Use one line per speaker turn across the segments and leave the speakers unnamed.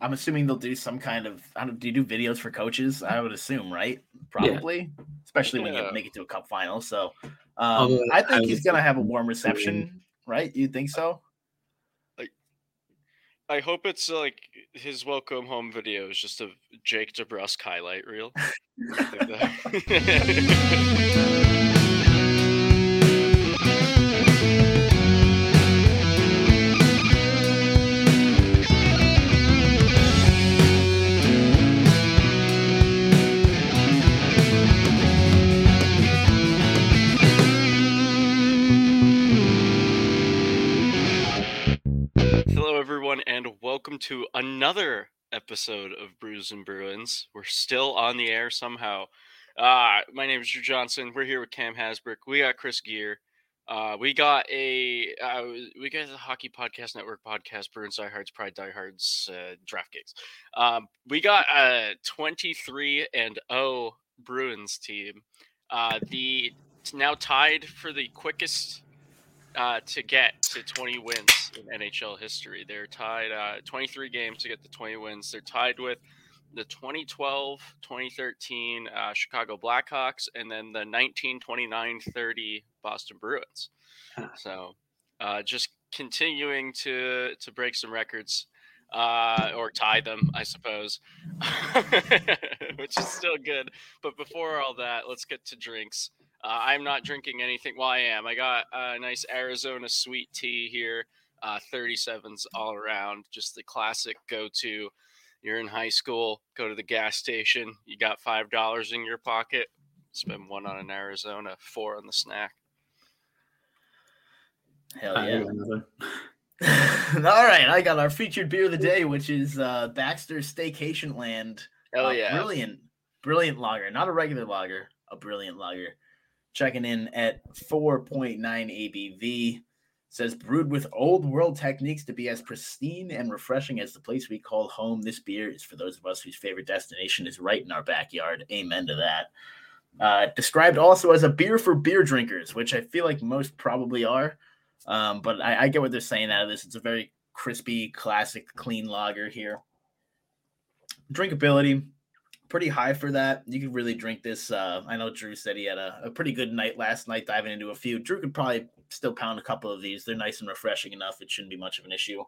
I'm assuming they'll do some kind of. I don't. Do you do videos for coaches? I would assume, right? Probably, especially when you make it to a cup final. So, um,
Although
I think
I
he's gonna have a
he's
warm
doing-
reception, right? You think so?
I hope it's like his welcome home video is just a Jake DeBrusk highlight reel. to another episode of Brews and Bruins. We're still on the air somehow. Uh, my name is Drew Johnson. We're here with Cam Hasbrook. We got Chris Gear. Uh, we got a uh, we got the Hockey Podcast Network podcast, Bruins Diehards, Pride Diehards, uh, DraftKings. Um, we got a 23 and 0 Bruins team. Uh, the now tied for the quickest uh, to get to 20 wins in NHL history. They're tied uh, 23 games to get to 20 wins. They're tied with the 2012, 2013 uh, Chicago Blackhawks, and then the 1929-30 Boston Bruins. So, uh, just continuing to to break some records. Uh, or tie them, I suppose, which is still good. But before all that, let's get to drinks. Uh, I'm not drinking anything. Well, I am. I got a nice Arizona sweet tea here. Uh, 37s all around. Just the classic go to. You're in high school, go to the gas station. You got $5 in your pocket. Spend one on an Arizona, four on the snack.
Hell yeah! All right, I got our featured beer of the day, which is uh, Baxter Staycation Land.
Hell
Uh,
yeah.
Brilliant, brilliant lager. Not a regular lager, a brilliant lager. Checking in at 4.9 ABV. Says brewed with old world techniques to be as pristine and refreshing as the place we call home. This beer is for those of us whose favorite destination is right in our backyard. Amen to that. Uh, described also as a beer for beer drinkers, which I feel like most probably are. Um, but I, I get what they're saying out of this. It's a very crispy, classic, clean lager here. Drinkability, pretty high for that. You could really drink this. Uh, I know Drew said he had a, a pretty good night last night diving into a few. Drew could probably still pound a couple of these. They're nice and refreshing enough. It shouldn't be much of an issue.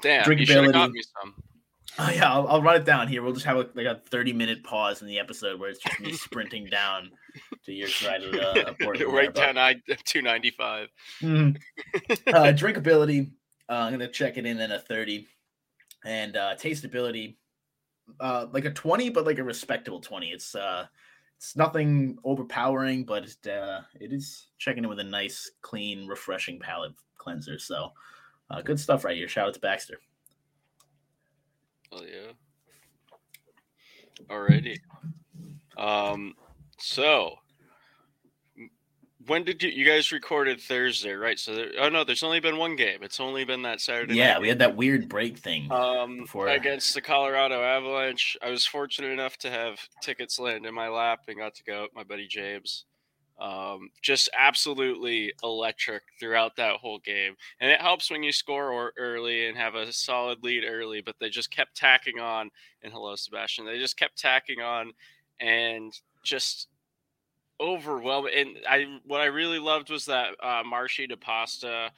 Damn, you should have got
Drinkability.
me some.
Oh yeah, I'll, I'll run it down here. We'll just have a, like a thirty minute pause in the episode where it's just me sprinting down to your side of the uh, Portland
right down I 295.
but- Mhm. uh, drinkability. Uh, I'm gonna check it in at a thirty. and uh, tasteability, uh, like a twenty, but like a respectable twenty. It's uh, it's nothing overpowering, but it, uh, it is checking in with a nice, clean, refreshing palate cleanser. So, uh, good stuff right here. Shout out to Baxter.
Oh yeah. Alrighty. Um, so when did you you guys recorded Thursday, right? So there, oh no, there's only been one game. It's only been that Saturday.
Yeah,
night
we had that weird break thing.
um
before-
against the Colorado Avalanche. I was fortunate enough to have tickets land in my lap and got to go with my buddy James. Um, just absolutely electric throughout that whole game, and it helps when you score or early and have a solid lead early. But they just kept tacking on, and hello, Sebastian. They just kept tacking on, and just overwhelming. And I what I really loved was that uh, Marshy DePasta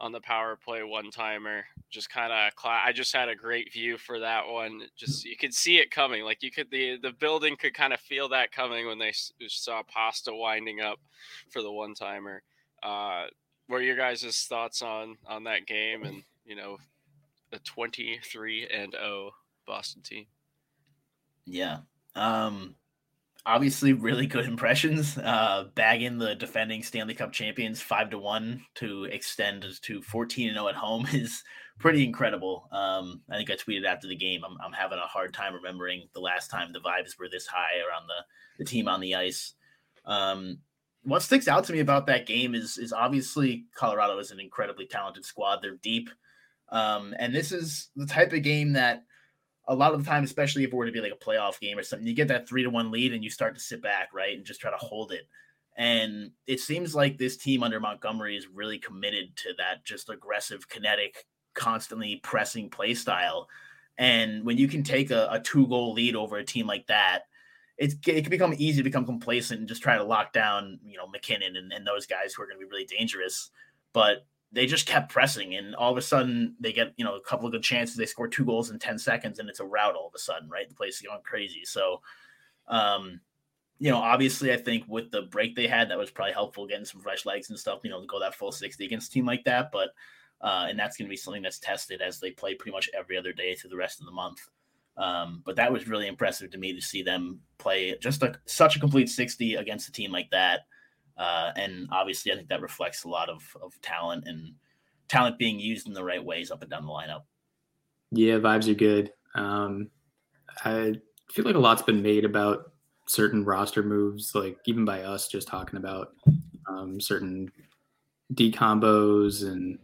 on the power play one timer. Just kind of, cla- I just had a great view for that one. Just you could see it coming. Like you could the the building could kind of feel that coming when they s- saw Pasta winding up for the one timer. Uh, what are your guys' thoughts on on that game and you know the twenty three and zero Boston team?
Yeah. Um obviously really good impressions. Uh bagging the defending Stanley Cup champions 5 to 1 to extend to 14 and 0 at home is pretty incredible. Um I think I tweeted after the game I'm I'm having a hard time remembering the last time the vibes were this high around the the team on the ice. Um what sticks out to me about that game is is obviously Colorado is an incredibly talented squad. They're deep. Um and this is the type of game that a lot of the time, especially if it were to be like a playoff game or something, you get that three to one lead and you start to sit back, right, and just try to hold it. And it seems like this team under Montgomery is really committed to that just aggressive, kinetic, constantly pressing play style. And when you can take a, a two goal lead over a team like that, it's, it can become easy to become complacent and just try to lock down, you know, MacKinnon and, and those guys who are going to be really dangerous. But they just kept pressing and all of a sudden they get you know a couple of good chances. They score two goals in 10 seconds and it's a rout all of a sudden right? The place is going crazy. So um you know obviously i think with the break they had that was probably helpful getting some fresh legs and stuff you know to go that full 60 against a team like that. But uh and that's going to be something that's tested as they play pretty much every other day through the rest of the month. Um but that was really impressive to me to see them play just a, such a complete 60 against a team like that uh, and obviously, I think that reflects a lot of, of talent and talent being used in the right ways up and down the lineup.
Yeah, vibes are good. Um, I feel like a lot's been made about certain roster moves, like even by us just talking about um, certain D combos and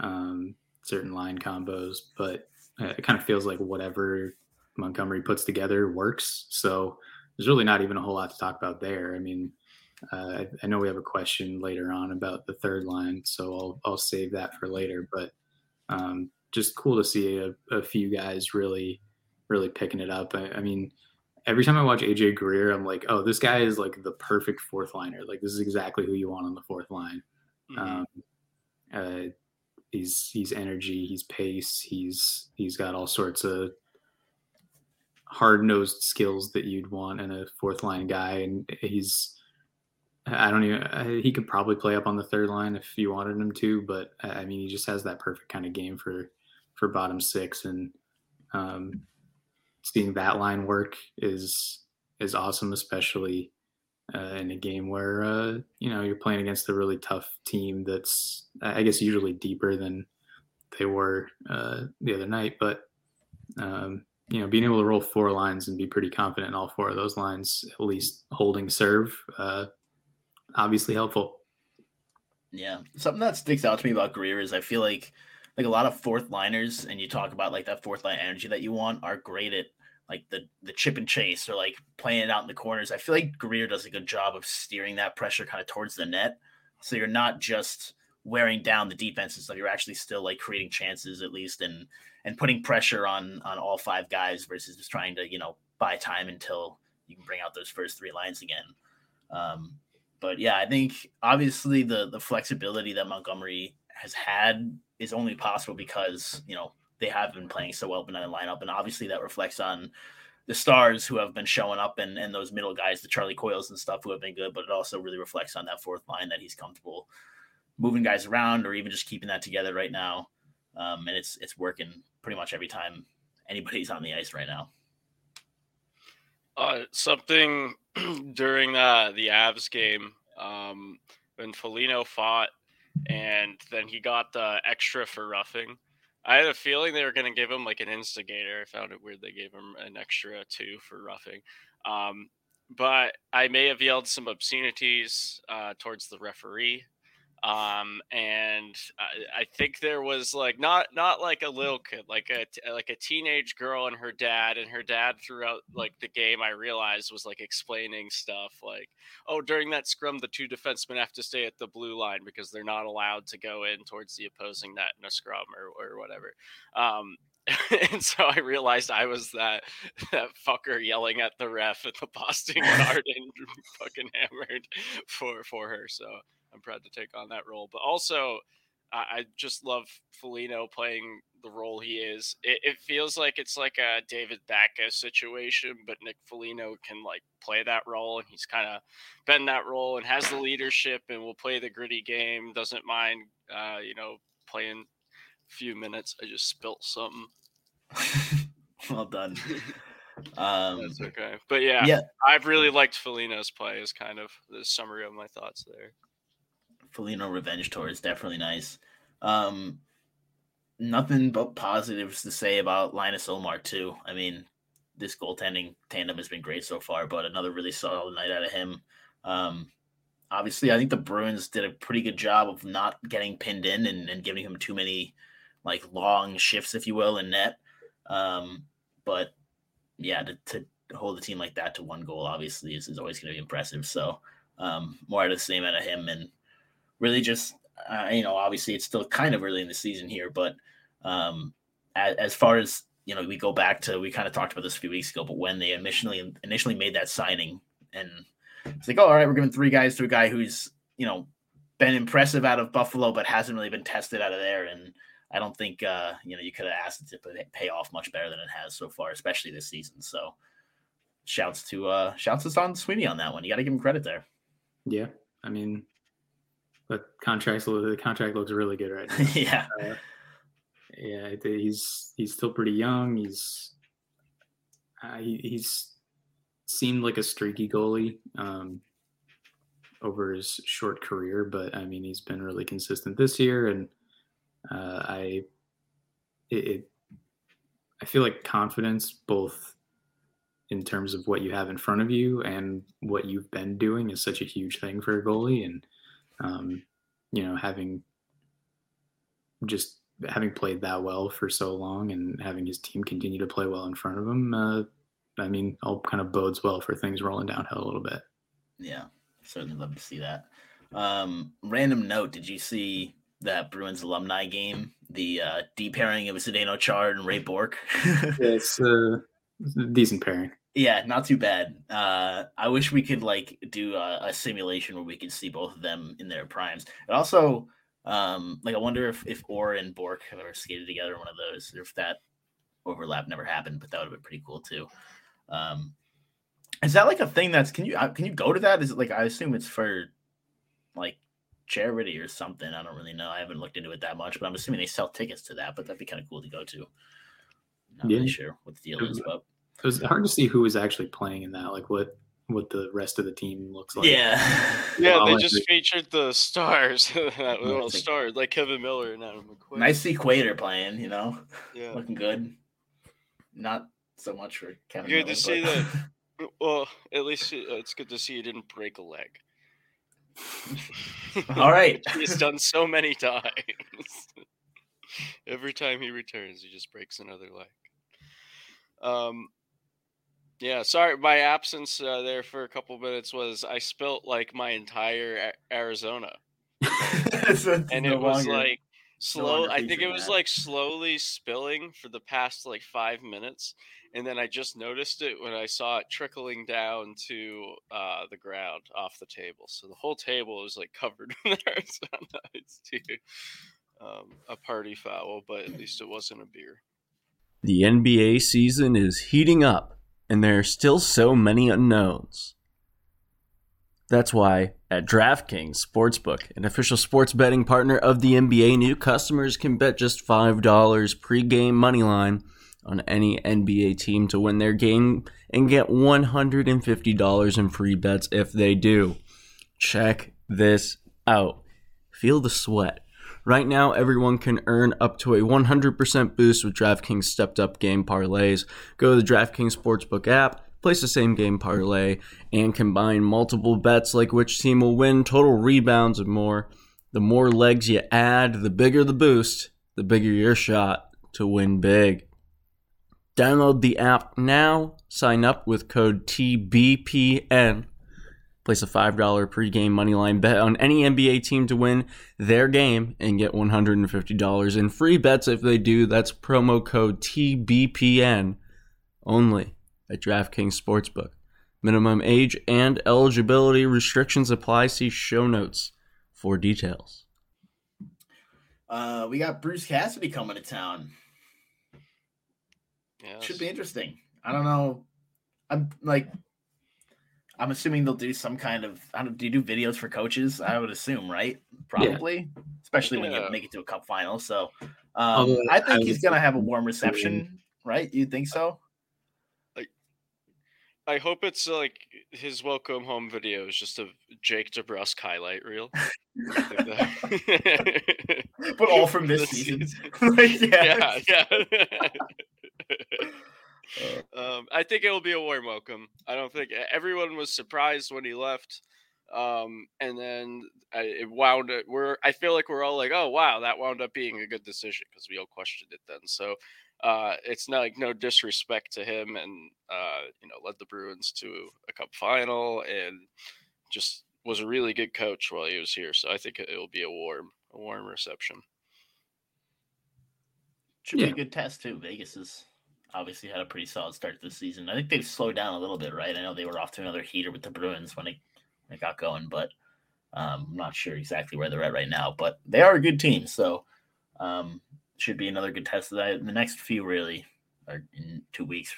um, certain line combos, but it kind of feels like whatever Montgomery puts together works. So there's really not even a whole lot to talk about there. I mean, uh, I, know we have a question later on about the third line, so I'll I'll save that for later. But um, just cool to see a, a, few guys really really picking it up. I, I, mean, every time I watch AJ Greer, I'm like, oh, this guy is like the perfect fourth liner. Like this is exactly who you want on the fourth line. Mm-hmm. Um, uh, he's he's energy, he's pace, he's he's got all sorts of hard nosed skills that you'd want in a fourth line guy, and he's I don't even. He could probably play up on the third line if you wanted him to, but I mean, he just has that perfect kind of game for for bottom six, and um, seeing that line work is is awesome, especially uh, in a game where uh, you know you're playing against a really tough team that's, I guess, usually deeper than they were uh, the other night, but. Um, you know, being able to roll four lines and be pretty confident in all four of those lines, at least holding serve, uh, obviously helpful.
Yeah, something that sticks out to me about Greer is I feel like like a lot of fourth liners, and you talk about like that fourth line energy that you want, are great at like the the chip and chase or like playing it out in the corners. I feel like Greer does a good job of steering that pressure kind of towards the net, so you're not just wearing down the defense and stuff. You're actually still like creating chances at least and and putting pressure on on all five guys versus just trying to you know buy time until you can bring out those first three lines again. Um, but yeah, I think obviously the the flexibility that Montgomery has had is only possible because you know they have been playing so well in the lineup, and obviously that reflects on the stars who have been showing up and and those middle guys, the Charlie Coyles and stuff, who have been good. But it also really reflects on that fourth line that he's comfortable moving guys around or even just keeping that together right now. Um, and it's it's working pretty much every time anybody's on the ice right now.
Uh, something during uh, the Avs game um, when Foligno fought, and then he got the extra for roughing. I had a feeling they were going to give him like an instigator. I found it weird they gave him an extra two for roughing. Um, but I may have yelled some obscenities uh, towards the referee um, and I, I, think there was like not not like a little kid, like a like a teenage girl and her dad, and her dad throughout like the game. I realized was like explaining stuff like, oh, during that scrum, the two defensemen have to stay at the blue line because they're not allowed to go in towards the opposing net in a scrum or or whatever. Um, and so I realized I was that that fucker yelling at the ref at the Boston Garden, fucking hammered for for her. So I'm proud to take on that role. But also, I just love Foligno playing the role he is. It, it, feels like it's like a David Backes situation, but Nick Foligno can like play that role, and he's kind of been that role and has the leadership and will play the gritty game. Doesn't mind, uh, you know, playing a few minutes. I just spilt something.
well done. Um,
That's okay, but yeah, yeah, I've really liked Foligno's play. Is kind of the summary of my thoughts there.
Foligno Revenge Tour is definitely nice. Um, nothing but positives to say about Linus Ullmark too. I mean, this goaltending tandem has been great so far, but another really solid night out of him. Um, obviously, I think the Bruins did a pretty good job of not getting pinned in and, and giving him too many like long shifts, if you will, in net. Um, but yeah, to, to, hold a team like that to one goal obviously is, is always going to be impressive. So um, more of the same out of him and really just uh, you know obviously it's still kind of early in the season here, but um, as, as far as you know, we go back to we kind of talked about this a few weeks ago, but when they initially initially made that signing, and it's like, oh, all right, we're giving three guys to a guy who's you know been impressive out of Buffalo, but hasn't really been tested out of there, and I don't think uh, you know you could have asked it to pay off much better than it has so far, especially this season. So, shouts to uh, shouts to Don Sweeney on that one. You got to give him credit there.
Yeah, I mean, but contracts the contract looks really good right now.
yeah,
uh, yeah. He's he's still pretty young. He's uh, he, he's seemed like a streaky goalie um, over his short career, but I mean he's been really consistent this year, and uh, I it, it I feel like confidence both in terms of what you have in front of you and what you've been doing is such a huge thing for a goalie and um, you know, having just having played that well for so long and having his team continue to play well in front of him, uh, I mean, all kind of bodes well for things rolling downhill a little bit.
Yeah, certainly love to see that. Um, random note: Did you see that Bruins alumni game? The uh, deep pairing of Zdeno Chara and Ray
it's, uh, it's a decent pairing.
Yeah, not too bad. Uh, I wish we could like do a, a, simulation where we could see both of them in their primes. And also, um, like I wonder if if Orr and Bourque have ever skated together in one of those, or if that overlap never happened. But that would have been pretty cool too. Um, is that like a thing that's can you uh, can you go to that? Is it like I assume it's for like charity or something? I don't really know. I haven't looked into it that much, but I'm assuming they sell tickets to that. But that'd be kind of cool to go to. Not yeah. really sure what the deal is, but
it was hard to see who was actually playing in that, like what what the rest of the team looks like.
Yeah,
yeah, they just featured the stars, that little stars like Kevan Miller and Adam McQuaid.
Nice see Quater playing, you know,
yeah,
looking good. Not so much for Kevin.
Good
Miller,
to see that. Well, at least it's good to see you didn't break a leg.
All right,
he's done so many times. Every time he returns, he just breaks another leg. Um, yeah, sorry, my absence uh, there for a couple minutes was I spilt like my entire a- Arizona, and it was like slow. I think it was that. like slowly spilling for the past like five minutes, and then I just noticed it when I saw it trickling down to uh, the ground off the table. So the whole table was like covered in Arizona. It's too um, a party foul, but at least it wasn't a beer.
The NBA season is heating up and there are still so many unknowns. That's why at DraftKings Sportsbook, an official sports betting partner of the NBA, new customers can bet just $5 pregame moneyline on any NBA team to win their game and get $150 in free bets if they do. Check this out. Feel the sweat. Right now, everyone can earn up to a 100% boost with DraftKings stepped up game parlays. Go to the DraftKings Sportsbook app, place the same game parlay, and combine multiple bets like which team will win, total rebounds, and more. The more legs you add, the bigger the boost, the bigger your shot to win big. Download the app now, sign up with code TBPN Place a $5 pregame moneyline bet on any NBA team to win their game and get $150 in free bets if they do. That's promo code TBPN only at DraftKings Sportsbook. Minimum age and eligibility restrictions apply. See show notes for details.
Uh, we got Bruce Cassidy coming to town.
Yes.
Should be interesting. I don't know. I'm like I'm assuming they'll do some kind of. I don't. Do you do videos for coaches? I would assume, right? Probably, yeah. especially when
Yeah.
you make it to a cup final. So, um,
Although,
I
I
think he's gonna have a warm reception, right? You think so?
I hope it's like his welcome home video is just a Jake DeBrusk highlight reel. I think that-
But all from this season. Like,
yeah,
yeah.
yeah. um, I think it will be a warm welcome. I don't think everyone was surprised when he left. Um, and then I, it wound up. We're I feel like we're all like, oh wow, that wound up being a good decision because we all questioned it then. So uh, it's not like no disrespect to him, and uh, you know, led the Bruins to a Cup final, and just was a really good coach while he was here. So I think it will be a warm, a warm reception.
Should be a good test too. Vegas has obviously had a pretty solid start to the season. I think they've slowed down a little bit, right? I know they were off to another heater with the Bruins when it, when it got going, but um, I'm not sure exactly where they're at right now. But they are a good team, so um, should be another good test of that. The next few really are in two weeks.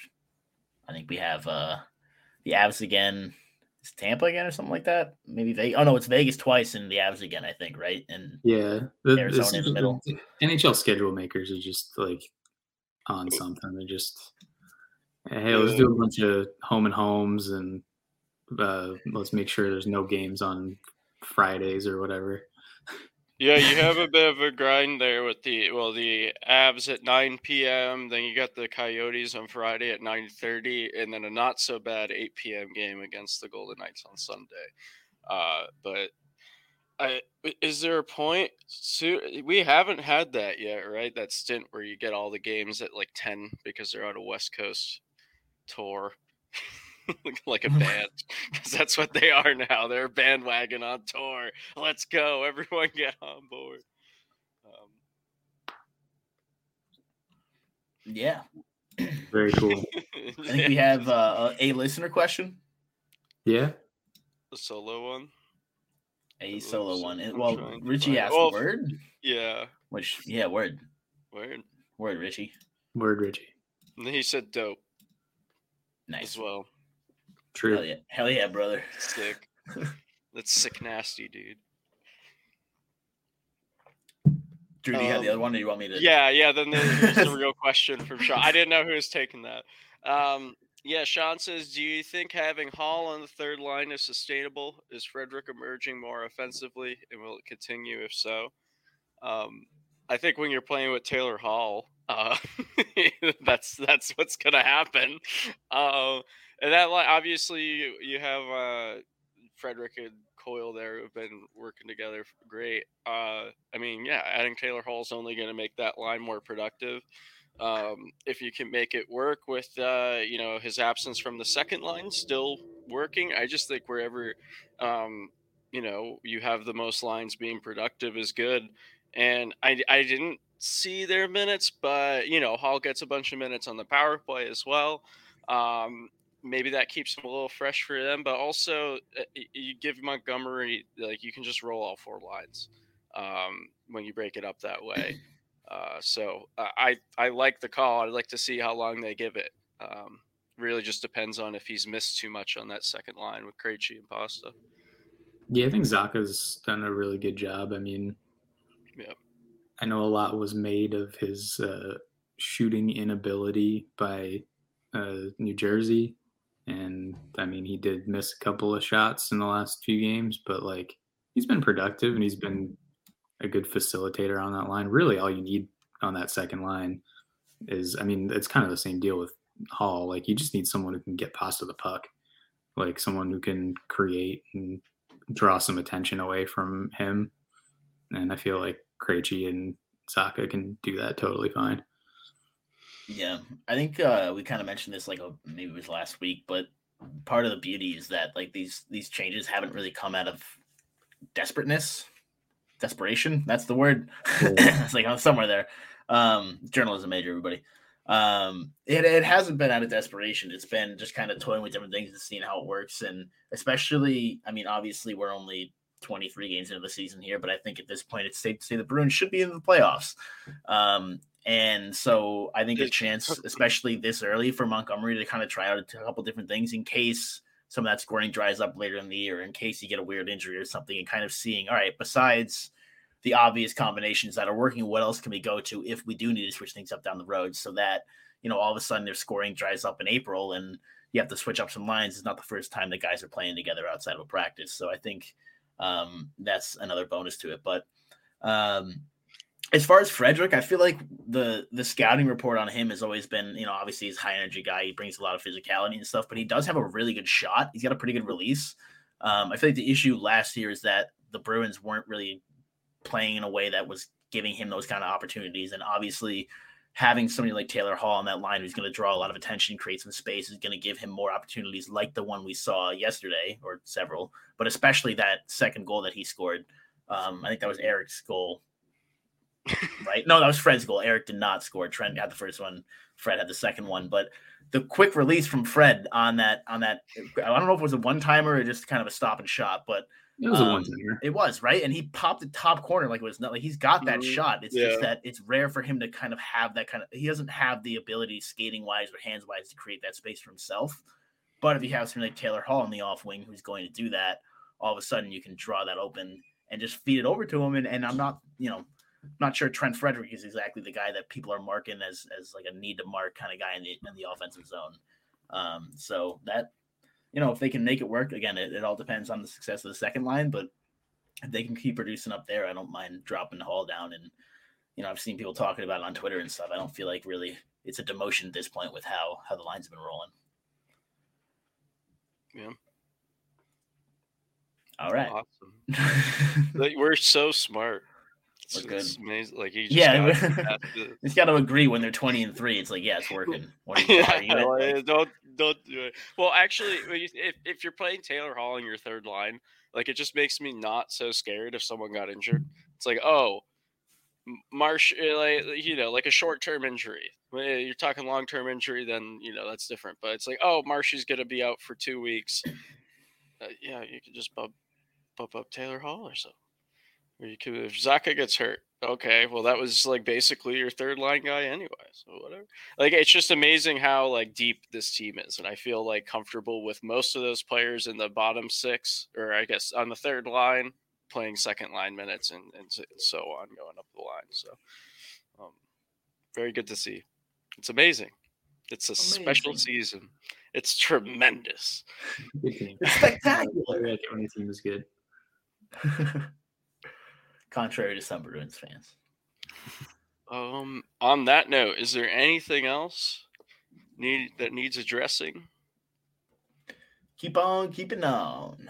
I think we have uh, the Avs again. Is Tampa again or something like that? Maybe Vegas. Oh no, it's Vegas twice and the Avs again. I think right and
Yeah, the,
Arizona
the-
in the middle.
the NHL schedule makers are just like on something. They're just hey, let's do a bunch of home and homes, and uh, let's make sure there's no games on Fridays or whatever.
Yeah, you have a bit of a grind there with the well, the Avs at 9 p.m. Then you got the Coyotes on Friday at 9:30, and then a not so bad 8 p.m. game against the Golden Knights on Sunday. Uh, but I, is there a point? So we haven't had that yet, right? That stint where you get all the games at like 10 because they're on a West Coast tour. like a band because that's what they are now they're a bandwagon on tour let's go everyone get on board um,
yeah.
Very cool.
I think we have uh, a listener question,
yeah,
the solo one
a solo one.
I'm
Well, Richie
find-
asked
well,
word,
yeah
which yeah, word,
weird
word, Richie.
word Richie.
and he said dope
Nice.
as well
True.
Hell yeah, hell yeah, brother.
sick that's sick nasty dude
Drew, do you have the
Um,
other one, or do you want me to?
Yeah, yeah. Then there's the real question from Sean. I didn't know who was taking that. Um, yeah, Sean says, "Do you think having Hall on the third line is sustainable? Is Frederic emerging more offensively, and will it continue? If so, um, I think when you're playing with Taylor Hall, uh, that's that's what's gonna happen. Uh, and that obviously, you, have uh, Frederic and Coyle there who've been working together great. Uh, I mean, yeah, adding Taylor Hall is only to make that line more productive. Um, if you can make it work with, uh, you know, his absence from the second line still working, I just think wherever, um, you know, you have the most lines being productive is good. And I, I didn't see their minutes, but you know, Hall gets a bunch of minutes on the power play as well. Um, maybe that keeps them a little fresh for them, but also uh, you give Montgomery like you can just roll all four lines um, when you break it up that way. Uh, so uh, I I like the call. I'd like to see how long they give it. Um, really just depends on if he's missed too much on that second line with Krejci and Pasta.
Yeah, I think Zacha's done a really good job. I mean,
Yeah.
I know a lot was made of his uh, shooting inability by uh, New Jersey. And I mean, he did miss a couple of shots in the last few games, but like he's been productive and he's been a good facilitator on that line. Really, all you need on that second line is, I mean, it's kind of the same deal with Hall. Like you just need someone who can get past the puck, like someone who can create and draw some attention away from him. And I feel like Krejci and Zacha can do that totally fine.
Yeah, I think uh, we kind of mentioned this like maybe it was last week, but part of the beauty is that like these these changes haven't really come out of desperateness, desperation. That's the word. it's like oh, somewhere there. Um, journalism major, everybody. Um, it, it hasn't been out of desperation. It's been just kind of toying with different things and seeing how it works. And especially, I mean, obviously, we're only 23 games into the season here, but I think at this point, it's safe to say the Bruins should be in the playoffs. Um, and so I think a chance, especially this early, for Montgomery to kind of try out a couple different things in case some of that scoring dries up later in the year, in case you get a weird injury or something, and kind of seeing, all right, besides the obvious combinations that are working. What else can we go to if we do need to switch things up down the road so that, you know, all of a sudden their scoring dries up in April and you have to switch up some lines. It's not the first time the guys are playing together outside of a practice. So I think um, that's another bonus to it. But um, as far as Frederic, I feel like the the scouting report on him has always been, you know, obviously he's a high energy guy. He brings a lot of physicality and stuff, but he does have a really good shot. He's got a pretty good release. Um, I feel like the issue last year is that the Bruins weren't really playing in a way that was giving him those kind of opportunities. And obviously, having somebody like Taylor Hall on that line who's going to draw a lot of attention, create some space, is going to give him more opportunities like the one we saw yesterday or several, but especially that second goal that he scored. Um, I think that was Eric's goal, right? No, that was Fred's goal. Eric did not score. Trent had the first one. Fred had the second one, but the quick release from Fred on that on that I don't know if it was a one timer or just kind of a stop and shot, but
it was um, a one timer.
It was right, and he popped the top corner like it was not like he's got that mm-hmm. shot. It's yeah. just that it's rare for him to kind of have that kind of. He doesn't have the ability, skating wise or hands wise, to create that space for himself. But if you have somebody like Taylor Hall on the off wing who's going to do that, all of a sudden you can draw that open and just feed it over to him. And, and I'm not, you know, not sure Trent Frederic is exactly the guy that people are marking as as like a need to mark kind of guy in the in the offensive zone. Um, so that you know, if they can make it work, again, it, it all depends on the success of the second line, but if they can keep producing up there, I don't mind dropping the Hall down. And, you know, I've seen people talking about it on Twitter and stuff. I don't feel like really it's a demotion at this point with how how the lines have been rolling.
Yeah.
All right.
Awesome. We're so smart.
It's, good.
amazing. Like
you yeah, got it's got to agree when they're twenty and three. It's like yeah, it's working.
yeah, don't don't do it. Well, actually, if if you're playing Taylor Hall in your third line, like it just makes me not so scared if someone got injured. It's like oh, Marsh, eh, like you know, like a short term injury. You're talking long term injury, then you know that's different. But it's like oh, Marshy's gonna be out for two weeks. Uh, yeah, you can just bump bump up Taylor Hall or so. Or you could if Zacha gets hurt, okay, well that was like basically your third line guy anyway. So whatever. Like it's just amazing how like deep this team is, and I feel like comfortable with most of those players in the bottom six, or I guess on the third line, playing second line minutes and and so on going up the line. So, um, very good to see. It's amazing. It's a amazing. special season. It's tremendous.
It's spectacular.
I when the team is good.
contrary to some Bruins fans.
Um, on that note, is there anything else need that needs addressing?
Keep on keeping on.